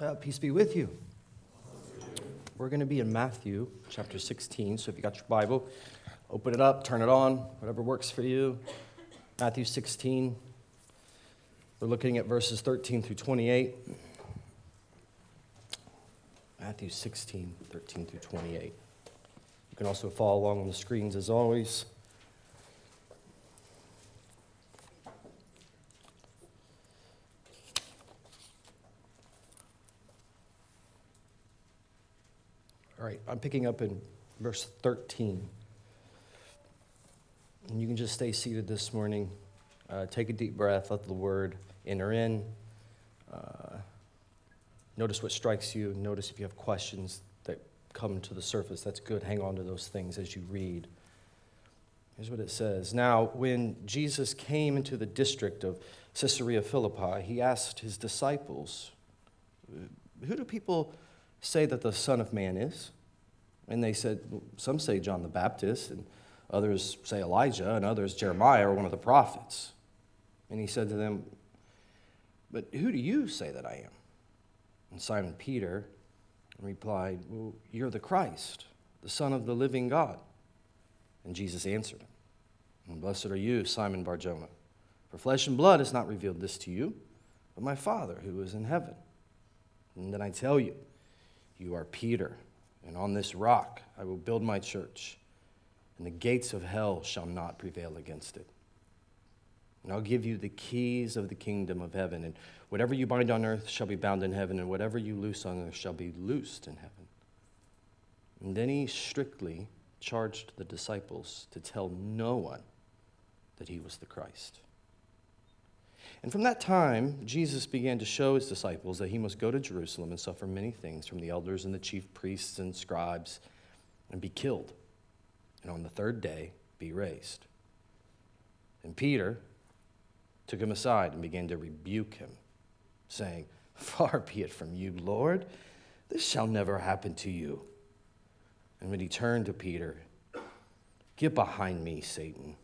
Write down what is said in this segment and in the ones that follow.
Uh, peace be with you. We're going to be in Matthew chapter 16. So if you got your Bible, open it up, turn it on, whatever works for you. Matthew 16. We're looking at verses 13 through 28. Matthew 16, 13 through 28. You can also follow along on the screens as always. Right, I'm picking up in verse 13. And you can just stay seated this morning. Uh, take a deep breath, let the word enter in. Uh, notice what strikes you. Notice if you have questions that come to the surface. That's good. Hang on to those things as you read. Here's what it says Now, when Jesus came into the district of Caesarea Philippi, he asked his disciples, Who do people say that the Son of Man is? And they said, Some say John the Baptist, and others say Elijah, and others Jeremiah or one of the prophets. And he said to them, But who do you say that I am? And Simon Peter replied, Well, you're the Christ, the Son of the living God. And Jesus answered him, and Blessed are you, Simon Barjona, for flesh and blood has not revealed this to you, but my Father who is in heaven. And then I tell you, you are Peter, and on this rock I will build my church, and the gates of hell shall not prevail against it. And I'll give you the keys of the kingdom of heaven, and whatever you bind on earth shall be bound in heaven, and whatever you loose on earth shall be loosed in heaven. And then he strictly charged the disciples to tell no one that he was the Christ. And from that time, Jesus began to show his disciples that he must go to Jerusalem and suffer many things from the elders and the chief priests and scribes and be killed, and on the third day be raised. And Peter took him aside and began to rebuke him, saying, Far be it from you, Lord, this shall never happen to you. And when he turned to Peter, Get behind me, Satan.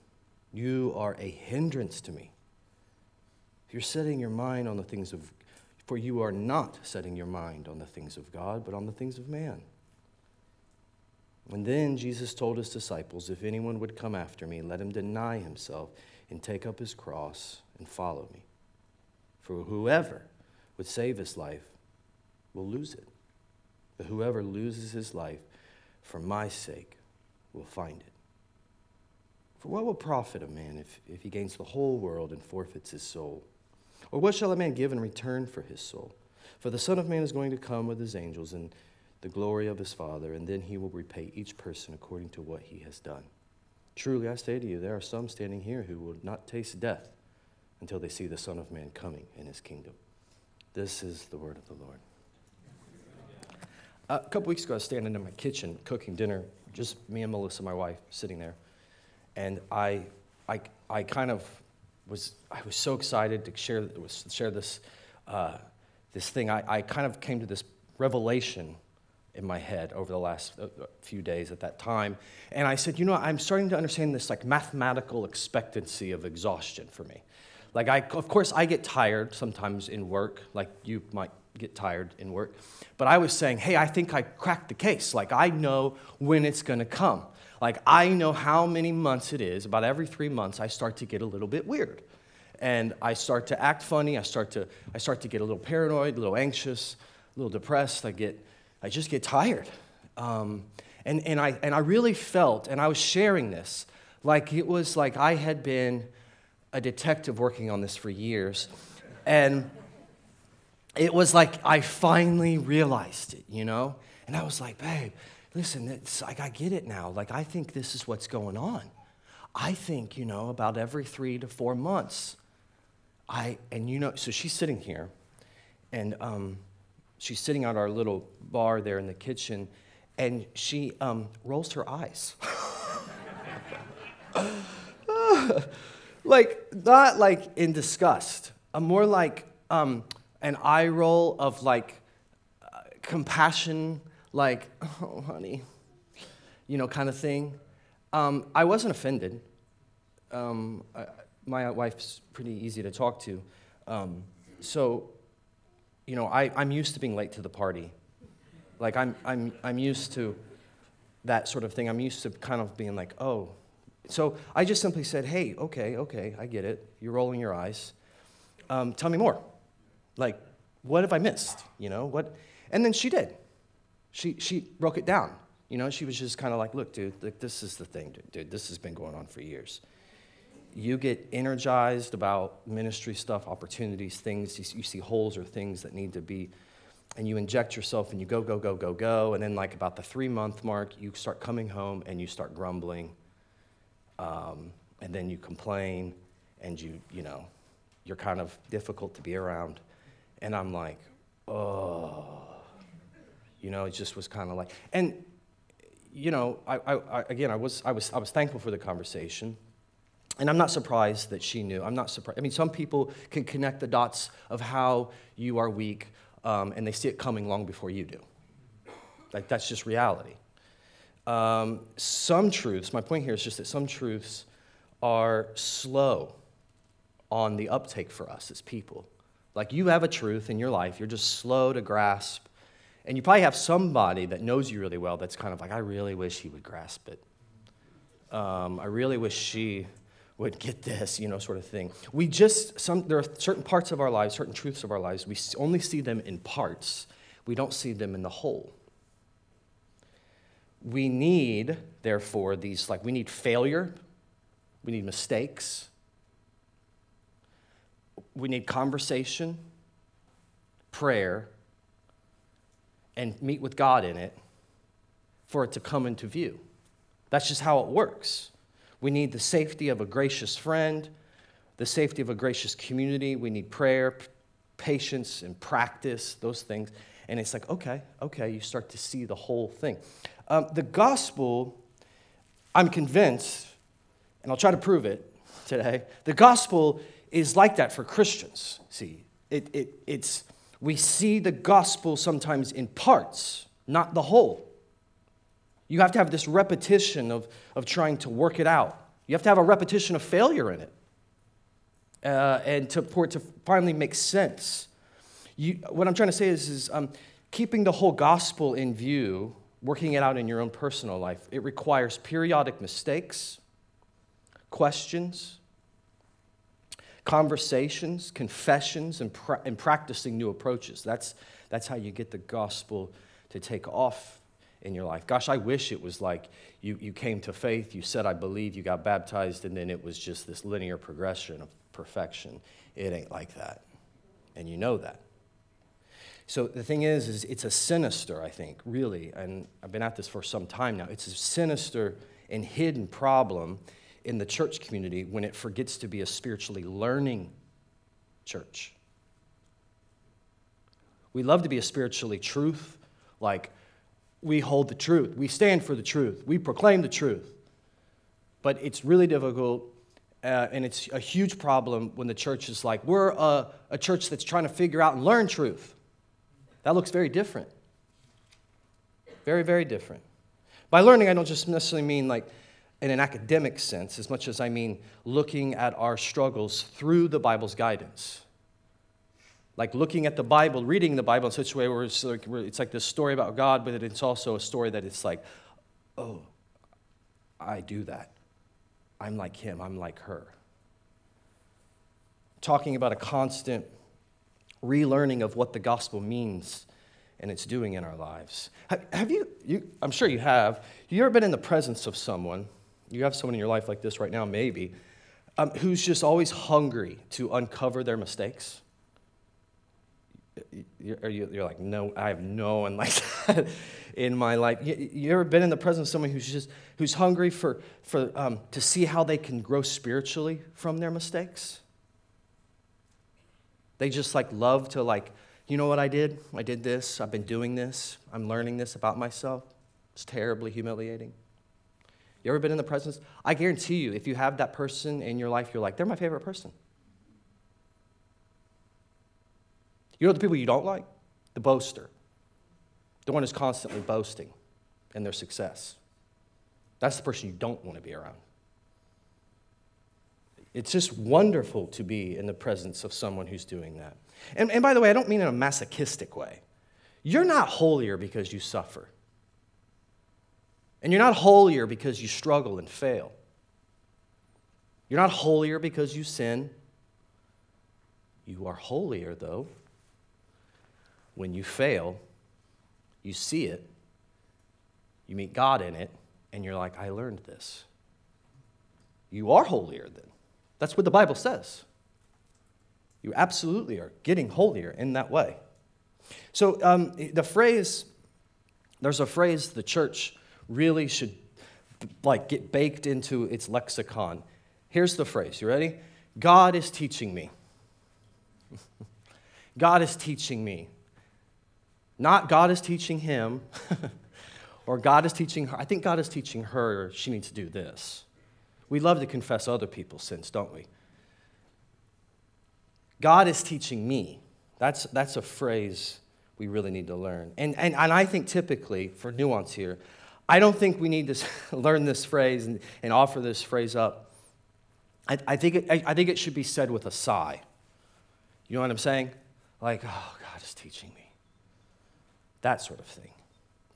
You are a hindrance to me if you're setting your mind on the things of, for you are not setting your mind on the things of God, but on the things of man. And then Jesus told his disciples, If anyone would come after me, let him deny himself and take up his cross and follow me. For whoever would save his life will lose it. But whoever loses his life for my sake will find it. For what will profit a man if, if he gains the whole world and forfeits his soul? Or what shall a man give in return for his soul? For the Son of Man is going to come with his angels in the glory of his Father, and then he will repay each person according to what he has done. Truly, I say to you, there are some standing here who will not taste death until they see the Son of Man coming in his kingdom. This is the word of the Lord. Uh, a couple weeks ago, I was standing in my kitchen cooking dinner, just me and Melissa, my wife, sitting there. And I, I, I kind of was I was so excited to share, share this, uh, this thing. I, I kind of came to this revelation in my head over the last uh, few days at that time. And I said, you know, I'm starting to understand this like mathematical expectancy of exhaustion for me. Like, I, of course, I get tired sometimes in work, like you might get tired in work. But I was saying, hey, I think I cracked the case. Like, I know when it's going to come. Like, I know how many months it is. About every three months, I start to get a little bit weird. And I start to act funny. I start to, I start to get a little paranoid, a little anxious, a little depressed. I, get, I just get tired. Um, and, and, I, and I really felt, and I was sharing this, like it was like I had been a detective working on this for years. And it was like I finally realized it, you know? And I was like, babe, listen, it's like I get it now. Like I think this is what's going on. I think, you know, about every three to four months, I, and you know, so she's sitting here, and um, she's sitting at our little bar there in the kitchen, and she um, rolls her eyes. like, not like in disgust, a more like um, an eye roll of like uh, compassion like, oh, honey, you know, kind of thing. Um, I wasn't offended. Um, I, my wife's pretty easy to talk to. Um, so you know, I, I'm used to being late to the party. Like, I'm, I'm, I'm used to that sort of thing. I'm used to kind of being like, oh. So I just simply said, hey, okay, okay, I get it. You're rolling your eyes. Um, tell me more. Like, what have I missed? You know, what? And then she did. She, she broke it down. You know, she was just kind of like, look, dude, this is the thing, dude, dude. This has been going on for years. You get energized about ministry stuff, opportunities, things. You, you see holes or things that need to be, and you inject yourself and you go, go, go, go, go. And then, like, about the three month mark, you start coming home and you start grumbling. Um, and then you complain and you, you know, you're kind of difficult to be around. And I'm like, oh. You know, it just was kind of like, and you know, I, I, again, I was, I, was, I was thankful for the conversation. And I'm not surprised that she knew. I'm not surprised. I mean, some people can connect the dots of how you are weak, um, and they see it coming long before you do. Like, that's just reality. Um, some truths, my point here is just that some truths are slow on the uptake for us as people. Like, you have a truth in your life, you're just slow to grasp and you probably have somebody that knows you really well that's kind of like, I really wish he would grasp it. Um, I really wish she would get this, you know, sort of thing. We just, some, there are certain parts of our lives, certain truths of our lives, we only see them in parts. We don't see them in the whole. We need, therefore, these, like, we need failure, we need mistakes, we need conversation, prayer, and meet with God in it for it to come into view. That's just how it works. We need the safety of a gracious friend, the safety of a gracious community. We need prayer, patience, and practice, those things. And it's like, okay, okay, you start to see the whole thing. Um, the gospel, I'm convinced, and I'll try to prove it today, the gospel is like that for Christians. See, it, it, it's we see the gospel sometimes in parts, not the whole. You have to have this repetition of, of trying to work it out. You have to have a repetition of failure in it. Uh, and to, for it to finally make sense. You, what I'm trying to say is, is um, keeping the whole gospel in view, working it out in your own personal life, it requires periodic mistakes, questions, conversations, confessions, and, pra- and practicing new approaches. That's, that's how you get the gospel to take off in your life. Gosh, I wish it was like you, you came to faith, you said, I believe, you got baptized, and then it was just this linear progression of perfection. It ain't like that. And you know that. So the thing is, is it's a sinister, I think, really, and I've been at this for some time now. It's a sinister and hidden problem in the church community when it forgets to be a spiritually learning church. We love to be a spiritually truth, like we hold the truth, we stand for the truth, we proclaim the truth. But it's really difficult, uh, and it's a huge problem when the church is like, we're a, a church that's trying to figure out and learn truth. That looks very different. Very, very different. By learning, I don't just necessarily mean like in an academic sense as much as I mean looking at our struggles through the Bible's guidance. Like looking at the Bible, reading the Bible in such a way where it's like, it's like this story about God, but it's also a story that it's like, oh, I do that. I'm like him, I'm like her. Talking about a constant relearning of what the gospel means and it's doing in our lives. Have you, you, I'm sure you have, have you ever been in the presence of someone you have someone in your life like this right now, maybe, um, who's just always hungry to uncover their mistakes. You're, you're like, no, I have no one like that in my life. You, you, ever been in the presence of someone who's just who's hungry for, for um, to see how they can grow spiritually from their mistakes? They just like love to like, you know what I did? I did this. I've been doing this. I'm learning this about myself. It's terribly humiliating. You ever been in the presence? I guarantee you, if you have that person in your life, you're like, they're my favorite person. You know the people you don't like? The boaster, the one who's constantly boasting in their success. That's the person you don't want to be around. It's just wonderful to be in the presence of someone who's doing that. And, and by the way, I don't mean in a masochistic way. You're not holier because you suffer. And you're not holier because you struggle and fail. You're not holier because you sin. You are holier, though, when you fail, you see it, you meet God in it, and you're like, I learned this. You are holier then. That's what the Bible says. You absolutely are getting holier in that way. So, um, the phrase, there's a phrase the church really should like get baked into its lexicon. Here's the phrase. You ready? God is teaching me. God is teaching me. Not God is teaching him, or God is teaching her. I think God is teaching her she needs to do this. We love to confess other people's sins, don't we? God is teaching me. That's, that's a phrase we really need to learn. And, and, and I think typically, for nuance here, I don't think we need to learn this phrase and, and offer this phrase up. I, I, think it, I, I think it should be said with a sigh. You know what I'm saying? Like, oh, God is teaching me. That sort of thing.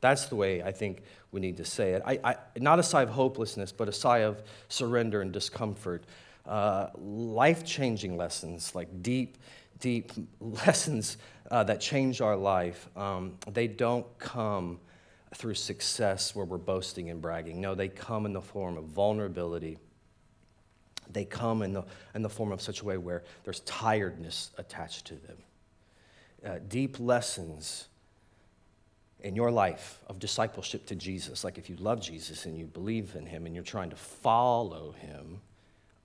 That's the way I think we need to say it. I, I, not a sigh of hopelessness, but a sigh of surrender and discomfort. Uh, Life changing lessons, like deep, deep lessons uh, that change our life, um, they don't come through success where we're boasting and bragging. No, they come in the form of vulnerability. They come in the, in the form of such a way where there's tiredness attached to them. Uh, deep lessons in your life of discipleship to Jesus, like if you love Jesus and you believe in him and you're trying to follow him,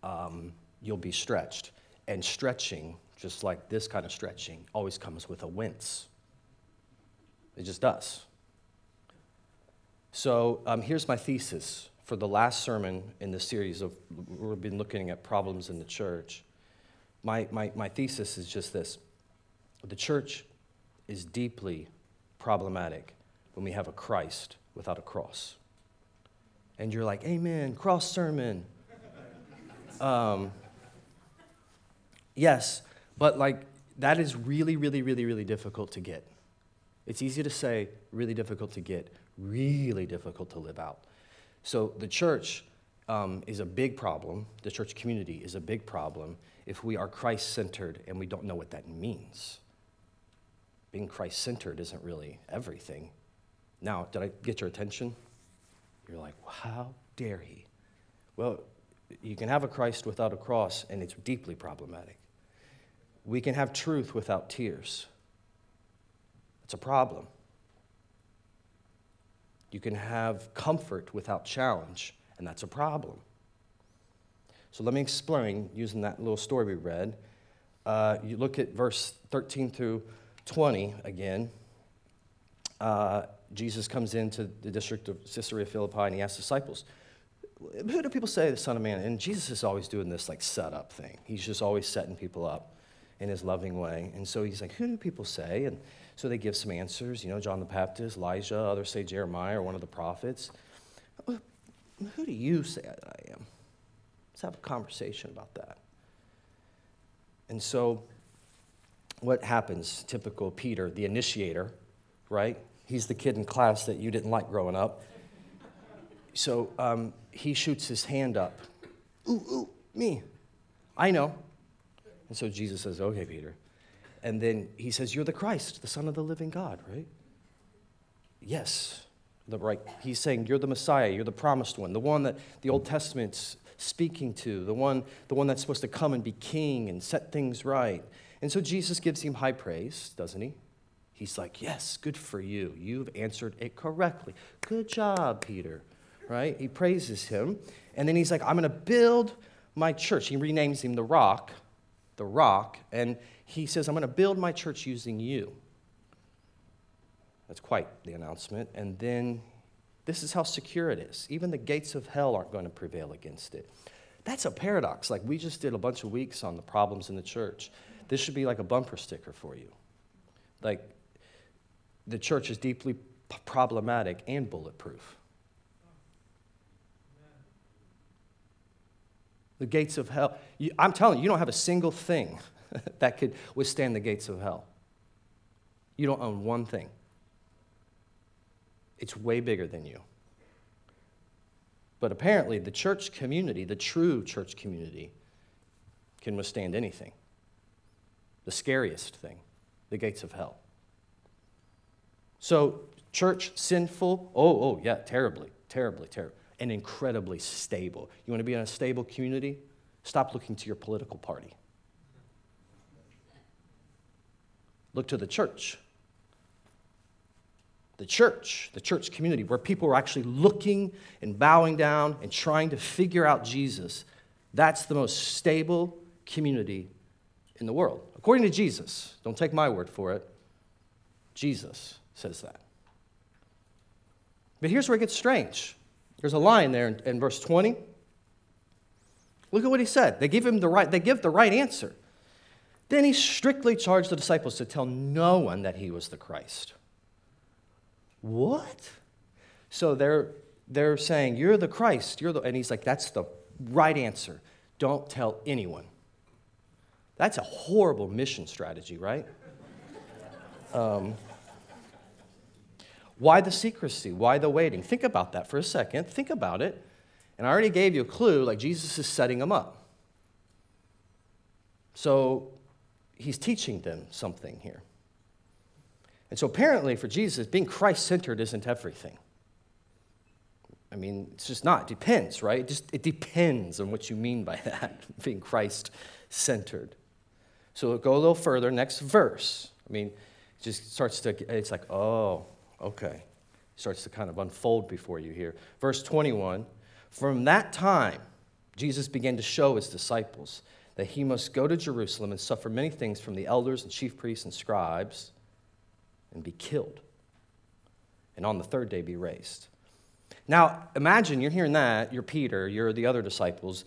um, you'll be stretched. And stretching, just like this kind of stretching, always comes with a wince. It just does. So um, here's my thesis for the last sermon in the series of we've been looking at problems in the church. My, my, my thesis is just this the church is deeply problematic when we have a Christ without a cross. And you're like, Amen, cross sermon. Um, yes, but like that is really, really, really, really difficult to get. It's easy to say, really difficult to get really difficult to live out. So the church um, is a big problem. The church community is a big problem if we are Christ centered and we don't know what that means. Being Christ centered isn't really everything. Now, did I get your attention? You're like, how dare he? Well, you can have a Christ without a cross, and it's deeply problematic. We can have truth without tears. It's a problem. You can have comfort without challenge, and that's a problem. So let me explain using that little story we read. Uh, you look at verse 13 through 20 again. Uh, Jesus comes into the district of Caesarea Philippi and he asks disciples, Who do people say the Son of Man? And Jesus is always doing this like setup thing. He's just always setting people up in his loving way. And so he's like, Who do people say? And so they give some answers. You know, John the Baptist, Elijah, others say Jeremiah or one of the prophets. Who do you say that I am? Let's have a conversation about that. And so, what happens? Typical Peter, the initiator, right? He's the kid in class that you didn't like growing up. So um, he shoots his hand up. Ooh, ooh, me. I know. And so Jesus says, Okay, Peter. And then he says, You're the Christ, the Son of the living God, right? Yes. The right. He's saying, You're the Messiah, you're the promised one, the one that the Old Testament's speaking to, the one, the one that's supposed to come and be king and set things right. And so Jesus gives him high praise, doesn't he? He's like, Yes, good for you. You've answered it correctly. Good job, Peter. Right? He praises him. And then he's like, I'm going to build my church. He renames him the rock, the rock. And he says, I'm going to build my church using you. That's quite the announcement. And then this is how secure it is. Even the gates of hell aren't going to prevail against it. That's a paradox. Like we just did a bunch of weeks on the problems in the church. This should be like a bumper sticker for you. Like the church is deeply problematic and bulletproof. The gates of hell. You, I'm telling you, you don't have a single thing that could withstand the gates of hell. You don't own one thing, it's way bigger than you. But apparently, the church community, the true church community, can withstand anything. The scariest thing, the gates of hell. So, church sinful? Oh, oh, yeah, terribly, terribly, terribly, and incredibly stable. You want to be in a stable community? Stop looking to your political party. Look to the church. The church, the church community, where people are actually looking and bowing down and trying to figure out Jesus. That's the most stable community in the world. According to Jesus, don't take my word for it, Jesus says that. But here's where it gets strange. There's a line there in, in verse 20. Look at what he said. They give him the right, they give the right answer. Then he strictly charged the disciples to tell no one that he was the Christ. What? So they're, they're saying, You're the Christ. You're the, and he's like, That's the right answer. Don't tell anyone. That's a horrible mission strategy, right? Um, why the secrecy? Why the waiting? Think about that for a second. Think about it. And I already gave you a clue like Jesus is setting them up. So he's teaching them something here. And so apparently for Jesus, being Christ centered isn't everything. I mean, it's just not. It depends, right? It just it depends on what you mean by that, being Christ centered. So go a little further, next verse. I mean, it just starts to, it's like, oh, okay. Starts to kind of unfold before you here. Verse 21 From that time, Jesus began to show his disciples that he must go to Jerusalem and suffer many things from the elders and chief priests and scribes and be killed, and on the third day be raised. Now, imagine you're hearing that, you're Peter, you're the other disciples,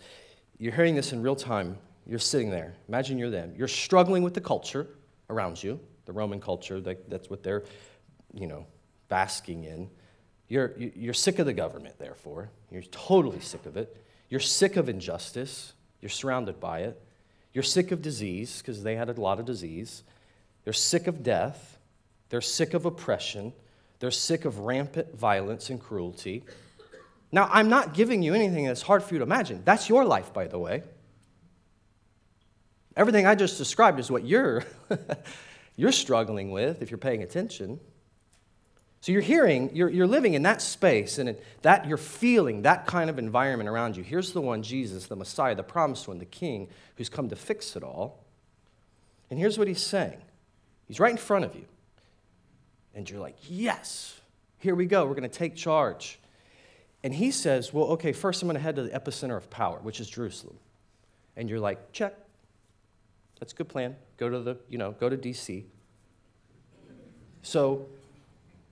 you're hearing this in real time you're sitting there. Imagine you're them. You're struggling with the culture around you, the Roman culture. That's what they're, you know, basking in. You're, you're sick of the government, therefore. You're totally sick of it. You're sick of injustice. You're surrounded by it. You're sick of disease, because they had a lot of disease. They're sick of death. They're sick of oppression. They're sick of rampant violence and cruelty. Now, I'm not giving you anything that's hard for you to imagine. That's your life, by the way. Everything I just described is what you're, you're struggling with if you're paying attention. So you're hearing, you're, you're living in that space and that you're feeling that kind of environment around you. Here's the one, Jesus, the Messiah, the promised one, the King, who's come to fix it all. And here's what he's saying. He's right in front of you. And you're like, yes, here we go. We're going to take charge. And he says, well, okay, first I'm going to head to the epicenter of power, which is Jerusalem. And you're like, check, that's a good plan. Go to the, you know, go to DC. So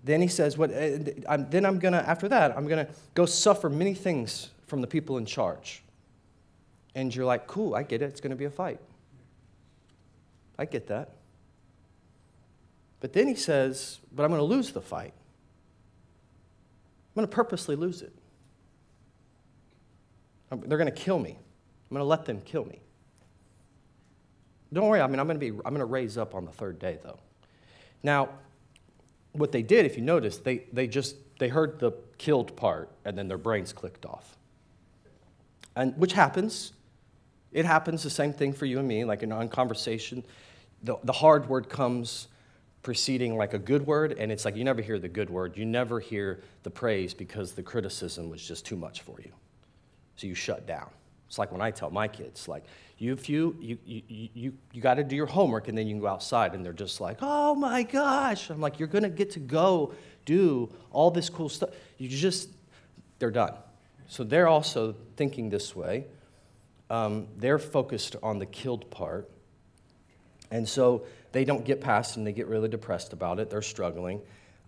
then he says, what, uh, I'm, then I'm going to, after that, I'm going to go suffer many things from the people in charge. And you're like, cool, I get it. It's going to be a fight. I get that. But then he says, but I'm going to lose the fight. I'm going to purposely lose it. They're going to kill me. I'm going to let them kill me. Don't worry, I mean, I'm going to be, I'm going to raise up on the third day, though. Now, what they did, if you notice, they, they just, they heard the killed part and then their brains clicked off. And which happens. It happens the same thing for you and me, like in on conversation. The, the hard word comes preceding like a good word, and it's like you never hear the good word. You never hear the praise because the criticism was just too much for you. So you shut down. It's like when I tell my kids, like, you, if you, you, you, you, you got to do your homework and then you can go outside and they're just like, oh my gosh. I'm like, you're going to get to go do all this cool stuff. You just, they're done. So they're also thinking this way. Um, they're focused on the killed part. And so they don't get past and they get really depressed about it. They're struggling.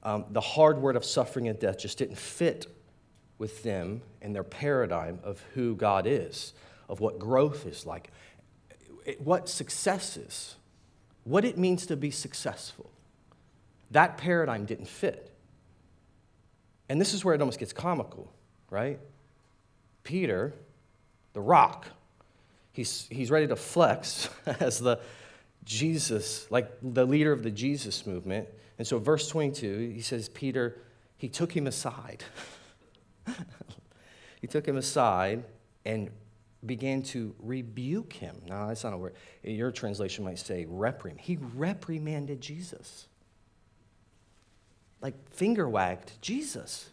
Um, the hard word of suffering and death just didn't fit with them and their paradigm of who God is, of what growth is like, what success is, what it means to be successful. That paradigm didn't fit. And this is where it almost gets comical, right? Peter, the rock, he's, he's ready to flex as the, Jesus, like the leader of the Jesus movement. And so, verse 22, he says, Peter, he took him aside. he took him aside and began to rebuke him. Now, that's not a word. Your translation might say reprimand. He reprimanded Jesus. Like finger wagged Jesus.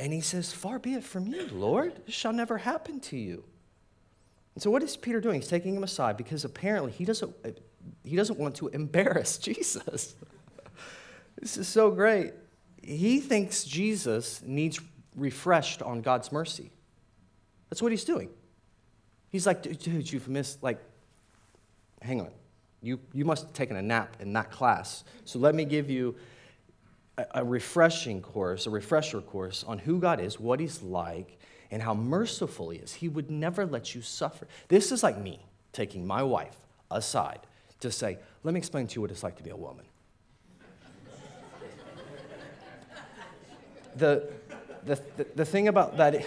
And he says, Far be it from you, Lord. This shall never happen to you. And so, what is Peter doing? He's taking him aside because apparently he doesn't, uh, he doesn't want to embarrass Jesus. this is so great. He thinks Jesus needs refreshed on God's mercy. That's what he's doing. He's like, dude, you've missed, like, hang on. You, you must have taken a nap in that class. So let me give you a, a refreshing course, a refresher course on who God is, what he's like, and how merciful he is. He would never let you suffer. This is like me taking my wife aside to say, let me explain to you what it's like to be a woman. the, the, the, the thing about that.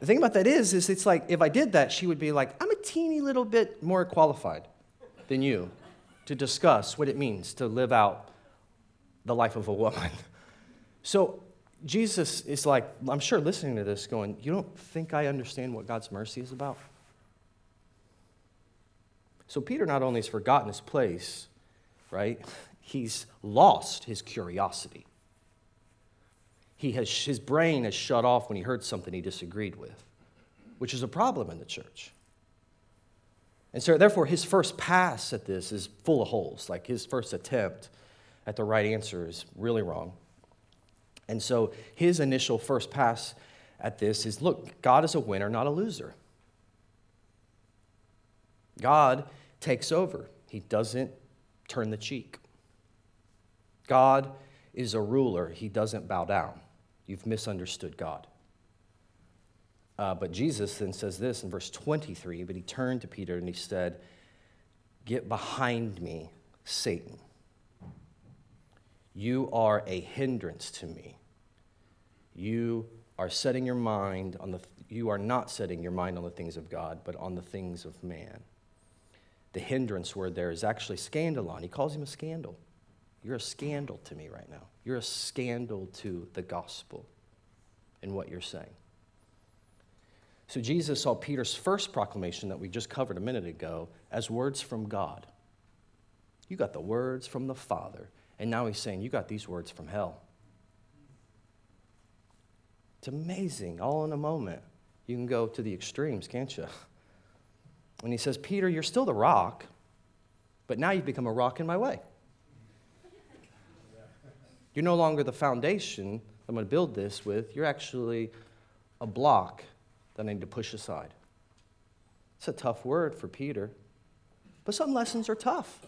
The thing about that is, is it's like if I did that, she would be like, I'm a teeny little bit more qualified than you to discuss what it means to live out the life of a woman. So Jesus is like, I'm sure listening to this, going, You don't think I understand what God's mercy is about? So Peter not only has forgotten his place, right? He's lost his curiosity. He has, his brain has shut off when he heard something he disagreed with, which is a problem in the church. And so, therefore, his first pass at this is full of holes. Like his first attempt at the right answer is really wrong. And so, his initial first pass at this is look, God is a winner, not a loser. God takes over, He doesn't turn the cheek. God is a ruler, He doesn't bow down. You've misunderstood God. Uh, but Jesus then says this in verse 23 But he turned to Peter and he said, Get behind me, Satan. You are a hindrance to me. You are setting your mind on the, you are not setting your mind on the things of God, but on the things of man. The hindrance word there is actually scandalon. He calls him a scandal. You're a scandal to me right now. You're a scandal to the gospel in what you're saying. So Jesus saw Peter's first proclamation that we just covered a minute ago as words from God. You got the words from the Father. And now he's saying, You got these words from hell. It's amazing, all in a moment. You can go to the extremes, can't you? And he says, Peter, you're still the rock, but now you've become a rock in my way. You're no longer the foundation I'm going to build this with. You're actually a block that I need to push aside. It's a tough word for Peter, but some lessons are tough.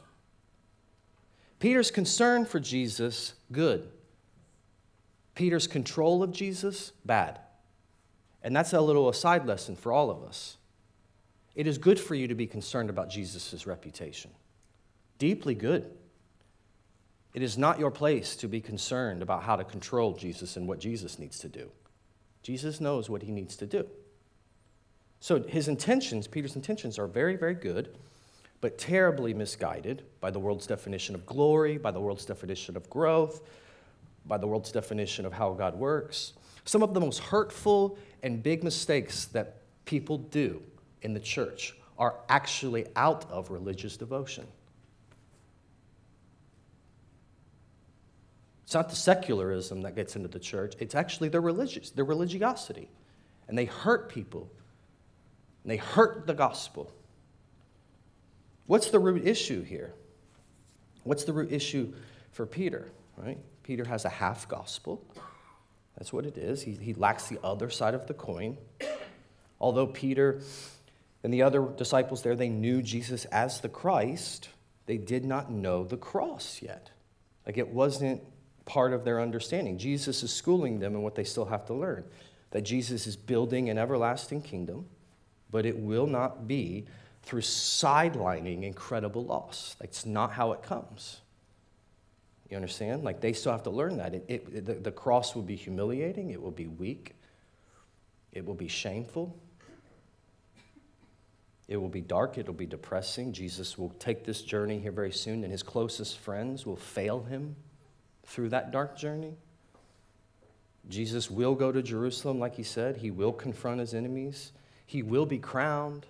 Peter's concern for Jesus, good. Peter's control of Jesus, bad. And that's a little aside lesson for all of us. It is good for you to be concerned about Jesus' reputation. Deeply good. It is not your place to be concerned about how to control Jesus and what Jesus needs to do. Jesus knows what he needs to do. So his intentions, Peter's intentions, are very, very good but terribly misguided by the world's definition of glory, by the world's definition of growth, by the world's definition of how God works. Some of the most hurtful and big mistakes that people do in the church are actually out of religious devotion. It's not the secularism that gets into the church, it's actually their religious, their religiosity. And they hurt people. And they hurt the gospel. What's the root issue here? What's the root issue for Peter, right? Peter has a half gospel. That's what it is. He, he lacks the other side of the coin. Although Peter and the other disciples there, they knew Jesus as the Christ, they did not know the cross yet. Like it wasn't part of their understanding. Jesus is schooling them in what they still have to learn that Jesus is building an everlasting kingdom, but it will not be through sidelining incredible loss. That's not how it comes. You understand? Like they still have to learn that. It, it, the, the cross will be humiliating, it will be weak, it will be shameful. It will be dark, it'll be depressing. Jesus will take this journey here very soon, and his closest friends will fail him through that dark journey. Jesus will go to Jerusalem, like he said. He will confront his enemies. He will be crowned.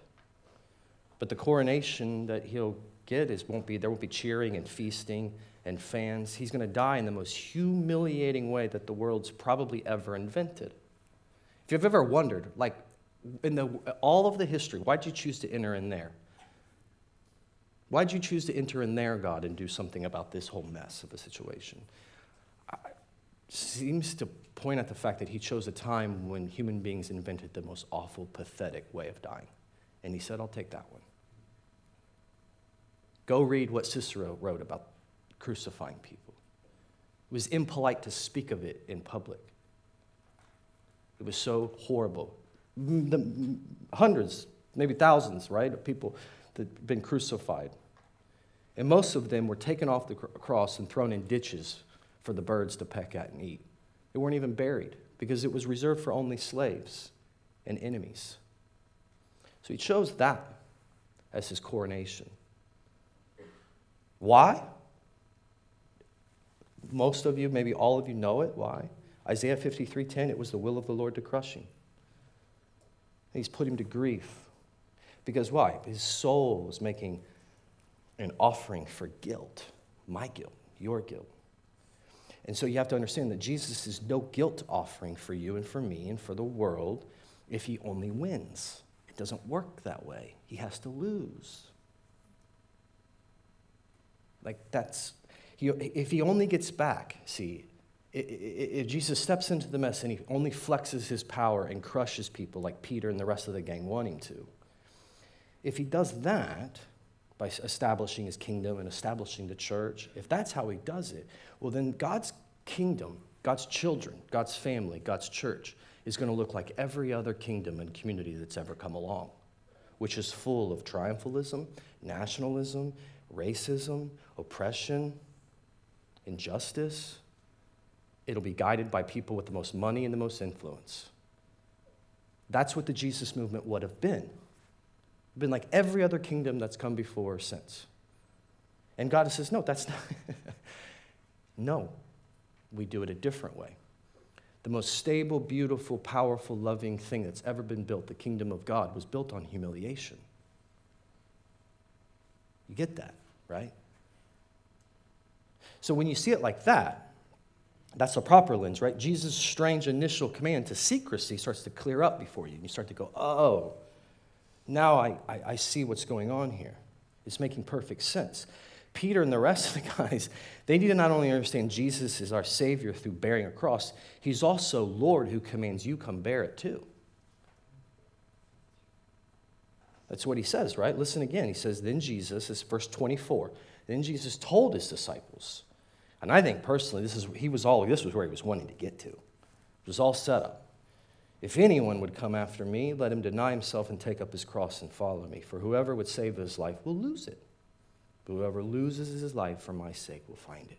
But the coronation that he'll get is won't be there won't be cheering and feasting and fans. He's going to die in the most humiliating way that the world's probably ever invented. If you've ever wondered, like in the, all of the history, why'd you choose to enter in there? Why'd you choose to enter in there, God, and do something about this whole mess of a situation? Seems to point at the fact that he chose a time when human beings invented the most awful, pathetic way of dying. And he said, I'll take that one. Go read what Cicero wrote about crucifying people. It was impolite to speak of it in public. It was so horrible. The hundreds, maybe thousands, right, of people that had been crucified. And most of them were taken off the cross and thrown in ditches for the birds to peck at and eat. They weren't even buried because it was reserved for only slaves and enemies. So he chose that as his coronation. Why? Most of you, maybe all of you know it. Why? Isaiah 53:10, it was the will of the Lord to crush him. He's put him to grief. Because why? His soul was making an offering for guilt, my guilt, your guilt. And so you have to understand that Jesus is no guilt offering for you and for me and for the world if he only wins. It doesn't work that way. He has to lose. Like that's, he, if he only gets back, see, if Jesus steps into the mess and he only flexes his power and crushes people like Peter and the rest of the gang want him to, if he does that by establishing his kingdom and establishing the church, if that's how he does it, well, then God's kingdom, God's children, God's family, God's church is going to look like every other kingdom and community that's ever come along, which is full of triumphalism, nationalism, racism, oppression, injustice. It'll be guided by people with the most money and the most influence. That's what the Jesus movement would have been. Been like every other kingdom that's come before or since. And God says, no, that's not. no, we do it a different way. The most stable, beautiful, powerful, loving thing that's ever been built, the kingdom of God, was built on humiliation. You get that, right? So when you see it like that, that's a proper lens, right? Jesus' strange initial command to secrecy starts to clear up before you. And you start to go, oh, now I, I, I see what's going on here. It's making perfect sense. Peter and the rest of the guys, they need to not only understand Jesus is our Savior through bearing a cross, He's also Lord who commands you come bear it too. That's what he says, right? Listen again. He says, Then Jesus, is verse 24. Then Jesus told his disciples, and I think personally, this is he was all this was where he was wanting to get to. It was all set up. If anyone would come after me, let him deny himself and take up his cross and follow me. For whoever would save his life will lose it. But whoever loses his life for my sake will find it.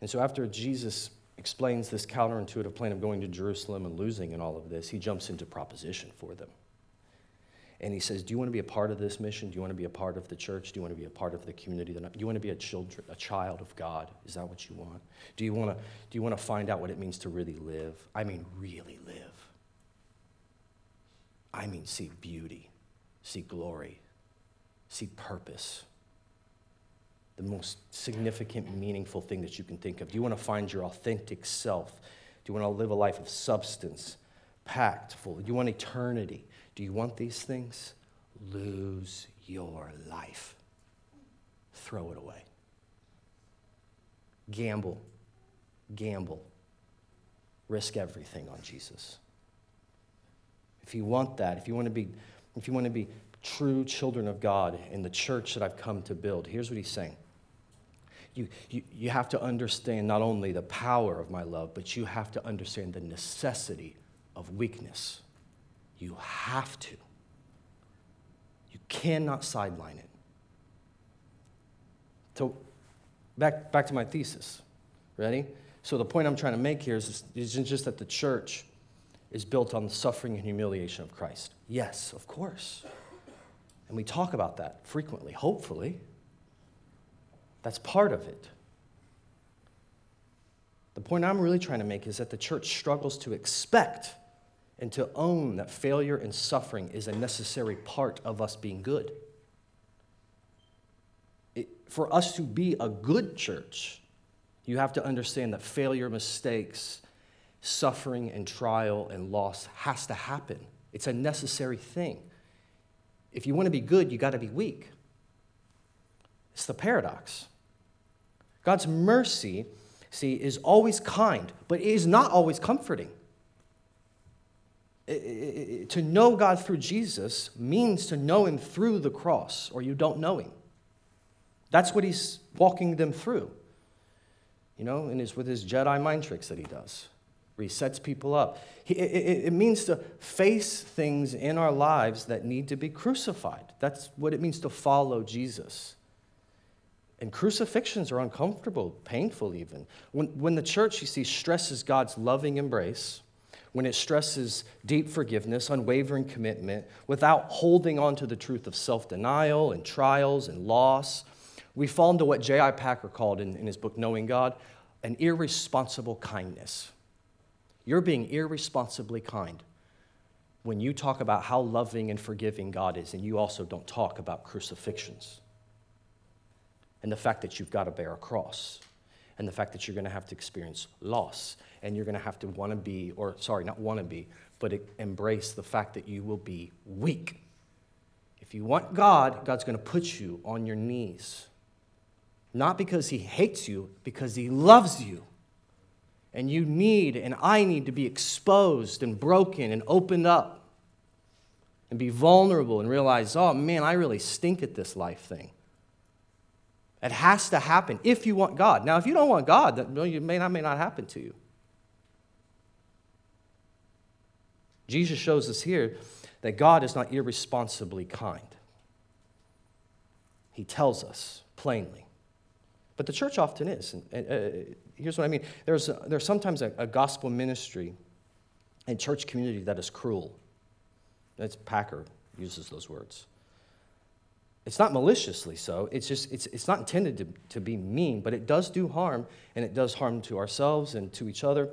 And so after Jesus explains this counterintuitive plan of going to Jerusalem and losing and all of this, he jumps into proposition for them. And he says, Do you want to be a part of this mission? Do you want to be a part of the church? Do you want to be a part of the community? Do you want to be a, children, a child of God? Is that what you want? Do you want to, do you want to find out what it means to really live? I mean, really live. I mean, see beauty, see glory, see purpose. The most significant, meaningful thing that you can think of. Do you want to find your authentic self? Do you want to live a life of substance, packed full? Do you want eternity? Do you want these things? Lose your life. Throw it away. Gamble. Gamble. Risk everything on Jesus. If you want that, if you want to be, if you want to be true children of God in the church that I've come to build, here's what he's saying. You, you, you have to understand not only the power of my love, but you have to understand the necessity of weakness. You have to. You cannot sideline it. So, back, back to my thesis. Ready? So, the point I'm trying to make here is, isn't just that the church is built on the suffering and humiliation of Christ? Yes, of course. And we talk about that frequently, hopefully. That's part of it. The point I'm really trying to make is that the church struggles to expect and to own that failure and suffering is a necessary part of us being good. It, for us to be a good church, you have to understand that failure, mistakes, suffering, and trial and loss has to happen. It's a necessary thing. If you want to be good, you got to be weak. It's the paradox. God's mercy, see, is always kind, but it is not always comforting. To know God through Jesus means to know Him through the cross, or you don't know Him. That's what He's walking them through you know, and it's with his Jedi mind tricks that he does, where he sets people up. It, it means to face things in our lives that need to be crucified. That's what it means to follow Jesus. And crucifixions are uncomfortable, painful even. When, when the church, you see, stresses God's loving embrace, when it stresses deep forgiveness, unwavering commitment, without holding on to the truth of self denial and trials and loss, we fall into what J.I. Packer called in, in his book, Knowing God, an irresponsible kindness. You're being irresponsibly kind when you talk about how loving and forgiving God is, and you also don't talk about crucifixions and the fact that you've got to bear a cross and the fact that you're going to have to experience loss and you're going to have to want to be, or sorry, not want to be, but embrace the fact that you will be weak. If you want God, God's going to put you on your knees not because he hates you, because he loves you. And you need, and I need to be exposed and broken and opened up and be vulnerable and realize, oh man, I really stink at this life thing. It has to happen if you want God. Now, if you don't want God, that may not, may not happen to you. Jesus shows us here that God is not irresponsibly kind. He tells us plainly. But the church often is. And, uh, here's what I mean there's, a, there's sometimes a, a, gospel ministry and church community that is cruel. That's Packer uses those words. It's not maliciously so. It's just it's, it's not intended to, to be mean, but it does do harm, and it does harm to ourselves and to each other.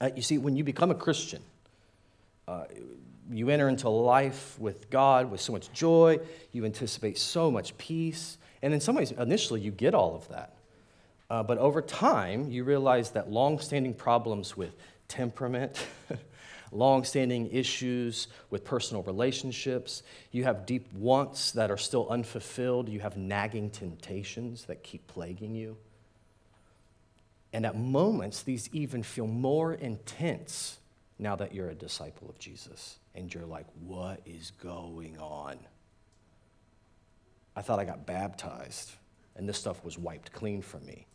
Uh, you see, when you become a Christian, you enter into life with God with so much joy. You anticipate so much peace. And in some ways, initially, you get all of that. Uh, but over time, you realize that long standing problems with temperament, long standing issues with personal relationships, you have deep wants that are still unfulfilled, you have nagging temptations that keep plaguing you. And at moments, these even feel more intense now that you're a disciple of Jesus. And you're like, what is going on? I thought I got baptized and this stuff was wiped clean from me.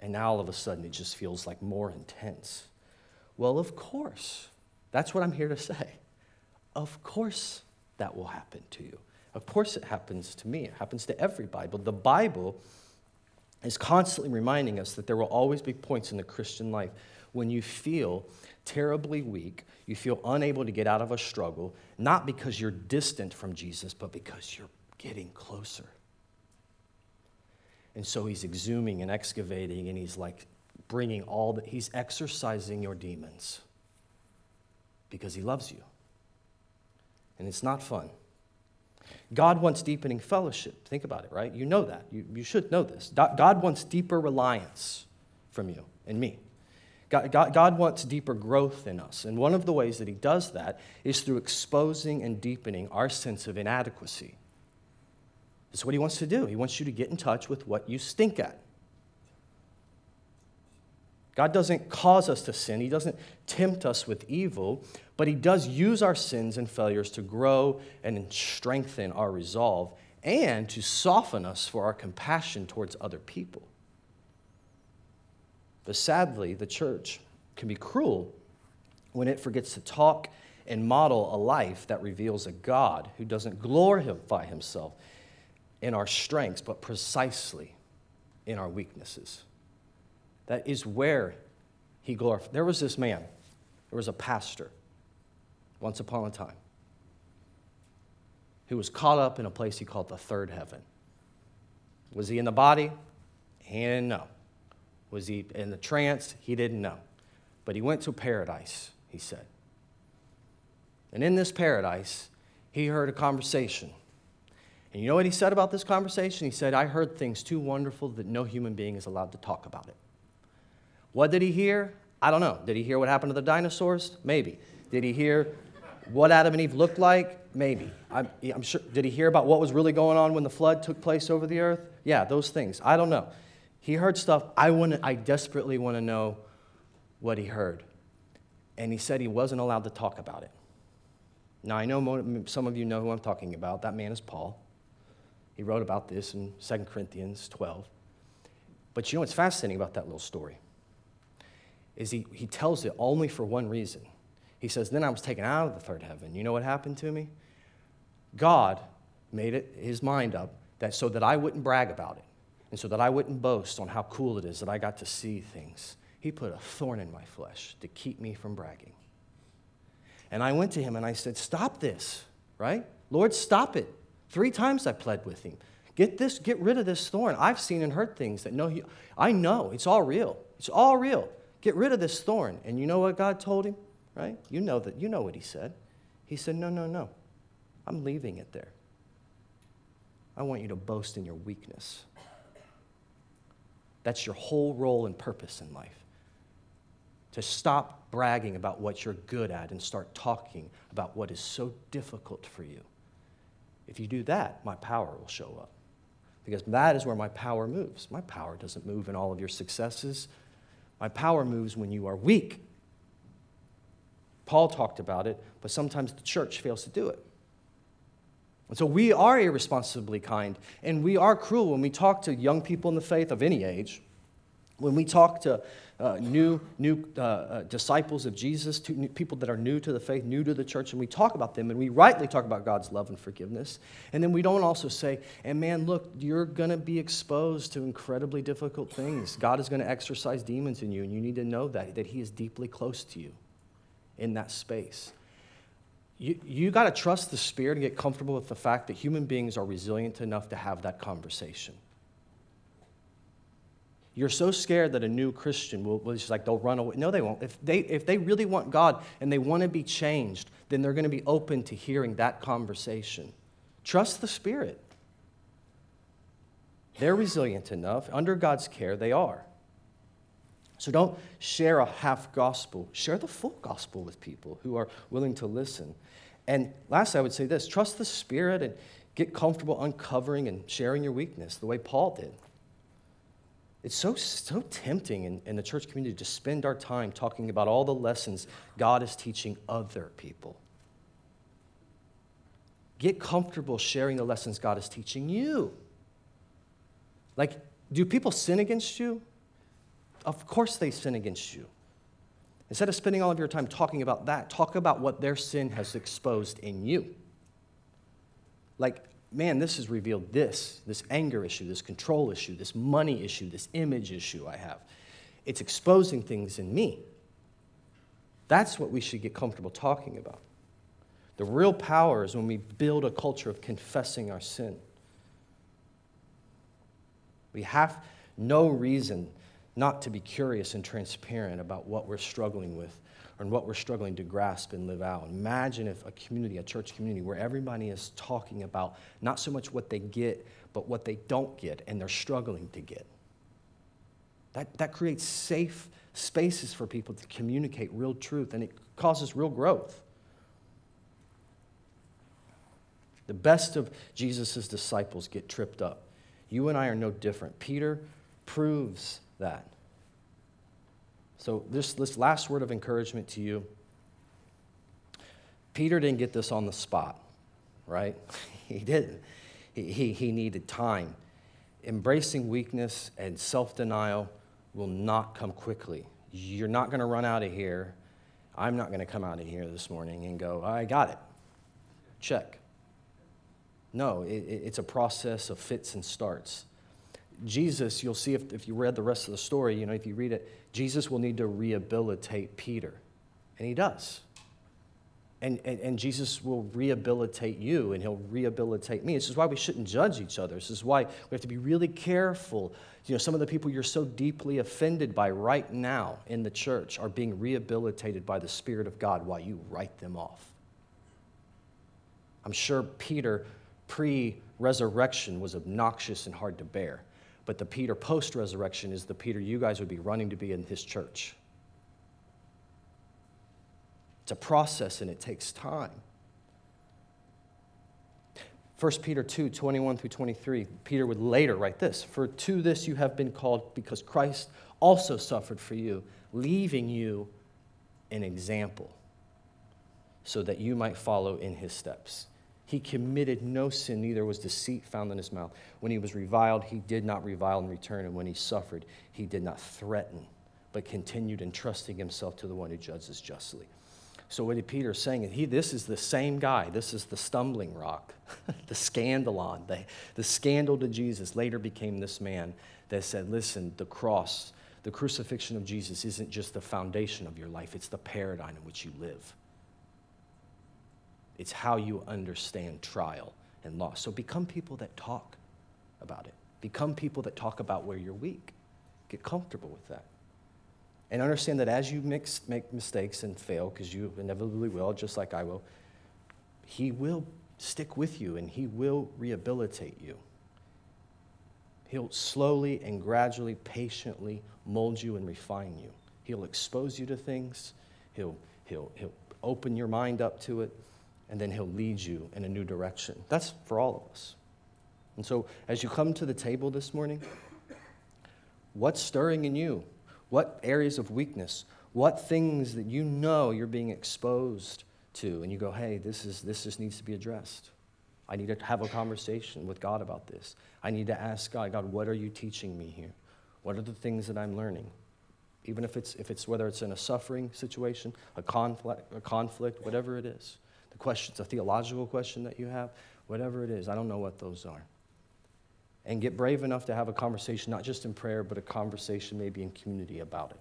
And now all of a sudden it just feels like more intense. Well, of course. That's what I'm here to say. Of course that will happen to you. Of course it happens to me. It happens to every Bible. The Bible is constantly reminding us that there will always be points in the Christian life when you feel terribly weak, you feel unable to get out of a struggle, not because you're distant from Jesus, but because you're getting closer. And so he's exhuming and excavating, and he's like bringing all that, he's exercising your demons because he loves you. And it's not fun. God wants deepening fellowship. Think about it, right? You know that. You, you should know this. God wants deeper reliance from you and me. God, God, wants deeper growth in us. And one of the ways that He does that is through exposing and deepening our sense of inadequacy. That's what he wants to do. He wants you to get in touch with what you stink at. God doesn't cause us to sin, He doesn't tempt us with evil, but He does use our sins and failures to grow and strengthen our resolve and to soften us for our compassion towards other people. But sadly, the church can be cruel when it forgets to talk and model a life that reveals a God who doesn't glorify Himself in our strengths, but precisely in our weaknesses. That is where he glorified. There was this man There was a pastor once upon a time who was caught up in a place he called the third heaven. Was he in the body? He know. Was he in the trance? He didn't know. But he went to paradise, he said. And in this paradise, he heard a conversation. And you know what he said about this conversation? He said, I heard things too wonderful that no human being is allowed to talk about it. What did he hear? I don't know. Did he hear what happened to the dinosaurs? Maybe. Did he hear what Adam and Eve looked like? Maybe. I'm, I'm, sure. Did he hear about what was really going on when the flood took place over the earth? Yeah, those things. I don't know. He heard stuff. I, want I desperately want to know what he heard. And he said he wasn't allowed to talk about it. Now, I know some of you know who I'm talking about. That man is Paul. He wrote about this in 2 Corinthians 12. But you know what's fascinating about that little story? Is he, he tells it only for one reason. He says, Then I was taken out of the third heaven. You know what happened to me? God made it his mind up that so that I wouldn't brag about it and so that I wouldn't boast on how cool it is that I got to see things. He put a thorn in my flesh to keep me from bragging. And I went to him and I said, Stop this, right? Lord, stop it. Three times I pled with him. Get this, get rid of this thorn. I've seen and heard things that no, I know it's all real. It's all real. Get rid of this thorn. And you know what God told him? Right? You know that you know what he said. He said, No, no, no. I'm leaving it there. I want you to boast in your weakness. That's your whole role and purpose in life. To stop bragging about what you're good at and start talking about what is so difficult for you. If you do that, my power will show up. Because that is where my power moves. My power doesn't move in all of your successes. My power moves when you are weak. Paul talked about it, but sometimes the church fails to do it. And so we are irresponsibly kind, and we are cruel when we talk to young people in the faith of any age, when we talk to uh, new, new uh, uh, disciples of Jesus, to people that are new to the faith, new to the church, and we talk about them, and we rightly talk about God's love and forgiveness. And then we don't also say, and man, look, you're going to be exposed to incredibly difficult things. God is going to exorcise demons in you, and you need to know that, that He is deeply close to you in that space. You, you got to trust the Spirit and get comfortable with the fact that human beings are resilient enough to have that conversation. You're so scared that a new Christian will, will just like they'll run away. No, they won't. If they, if they really want God and they want to be changed, then they're going to be open to hearing that conversation. Trust the Spirit. They're resilient enough. Under God's care, they are. So don't share a half gospel. Share the full gospel with people who are willing to listen. And last, I would say this trust the Spirit and get comfortable uncovering and sharing your weakness the way Paul did. It's so, so tempting in, in the church community to spend our time talking about all the lessons God is teaching other people. Get comfortable sharing the lessons God is teaching you. Like, do people sin against you? Of course they sin against you. Instead of spending all of your time talking about that, talk about what their sin has exposed in you. Like, man, this has revealed this, this anger issue, this control issue, this money issue, this image issue I have. It's exposing things in me. That's what we should get comfortable talking about. The real power is when we build a culture of confessing our sin. We have no reason not to be curious and transparent about what we're struggling with and what we're struggling to grasp and live out. Imagine if a community, a church community, where everybody is talking about not so much what they get, but what they don't get and they're struggling to get. That, that creates safe spaces for people to communicate real truth and it causes real growth. The best of Jesus' disciples get tripped up. You and I are no different. Peter proves that. So, this, this last word of encouragement to you Peter didn't get this on the spot, right? he didn't. He, he, he needed time. Embracing weakness and self denial will not come quickly. You're not going to run out of here. I'm not going to come out of here this morning and go, I got it. Check. No, it, it's a process of fits and starts. Jesus, you'll see if, if you read the rest of the story, you know, if you read it, Jesus will need to rehabilitate Peter. And he does. And, and, and, Jesus will rehabilitate you and he'll rehabilitate me. This is why we shouldn't judge each other. This is why we have to be really careful. You know, some of the people you're so deeply offended by right now in the church are being rehabilitated by the Spirit of God while you write them off. I'm sure Peter pre resurrection was obnoxious and hard to bear, but the Peter post resurrection is the Peter you guys would be running to be in his church. It's a process and it takes time. 1 Peter 2 21 through 23, Peter would later write this For to this you have been called because Christ also suffered for you, leaving you an example so that you might follow in his steps. He committed no sin, neither was deceit found in his mouth. When he was reviled, he did not revile in return, and when he suffered, he did not threaten, but continued entrusting himself to the one who judges justly. So what did Peter saying? He, this is the same guy. This is the stumbling rock, the scandalon, the, the scandal to Jesus. Later became this man that said, listen, the cross, the crucifixion of Jesus isn't just the foundation of your life, it's the paradigm in which you live. It's how you understand trial and loss. So become people that talk about it. Become people that talk about where you're weak. Get comfortable with that. And understand that as you mix, make mistakes and fail, because you inevitably will, just like I will, He will stick with you and He will rehabilitate you. He'll slowly and gradually, patiently mold you and refine you. He'll expose you to things, He'll, he'll, he'll open your mind up to it, and then He'll lead you in a new direction. That's for all of us. And so, as you come to the table this morning, what's stirring in you? What areas of weakness? What things that you know you're being exposed to, and you go, hey, this, is, this just needs to be addressed. I need to have a conversation with God about this. I need to ask God, God, what are you teaching me here? What are the things that I'm learning? Even if it's, if it's whether it's in a suffering situation, a conflict, a conflict, whatever it is. The question, it's a theological question that you have, whatever it is, I don't know what those are and get brave enough to have a conversation, not just in prayer, but a conversation maybe in community about it.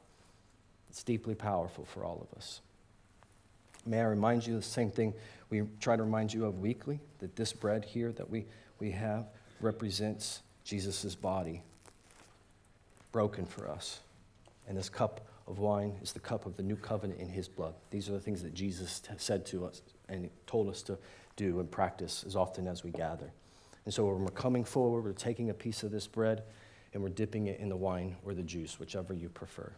It's deeply powerful for all of us. May I remind you the same thing we try to remind you of weekly that this bread here that we, we have represents Jesus' body broken for us. And this cup of wine is the cup of the new covenant in his blood. These are the things that Jesus said to us and told us to do and practice as often as we gather. And so when we're coming forward, we're taking a piece of this bread and we're dipping it in the wine or the juice, whichever you prefer.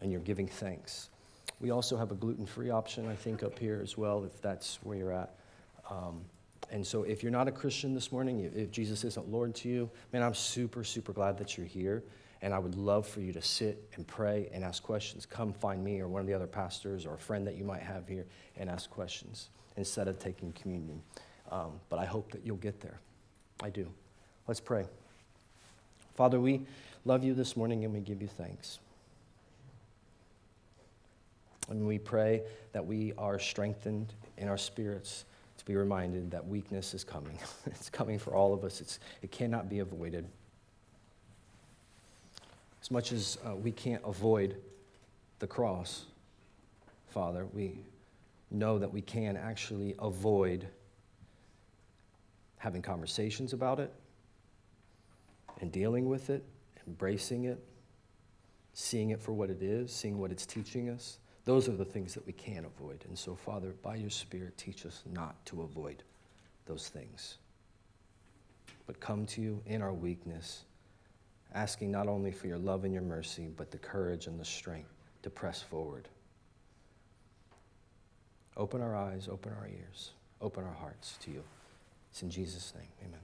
And you're giving thanks. We also have a gluten free option, I think, up here as well, if that's where you're at. Um, and so if you're not a Christian this morning, if Jesus isn't Lord to you, man, I'm super, super glad that you're here. And I would love for you to sit and pray and ask questions. Come find me or one of the other pastors or a friend that you might have here and ask questions instead of taking communion. Um, but I hope that you'll get there. I do. Let's pray. Father, we love you this morning and we give you thanks. And we pray that we are strengthened in our spirits to be reminded that weakness is coming. it's coming for all of us, it's, it cannot be avoided. As much as uh, we can't avoid the cross, Father, we know that we can actually avoid having conversations about it and dealing with it, embracing it, seeing it for what it is, seeing what it's teaching us. Those are the things that we can't avoid. And so, Father, by your Spirit, teach us not to avoid those things, but come to you in our weakness, asking not only for your love and your mercy, but the courage and the strength to press forward. Open our eyes, open our ears, open our hearts to you. It's in Jesus' name. Amen.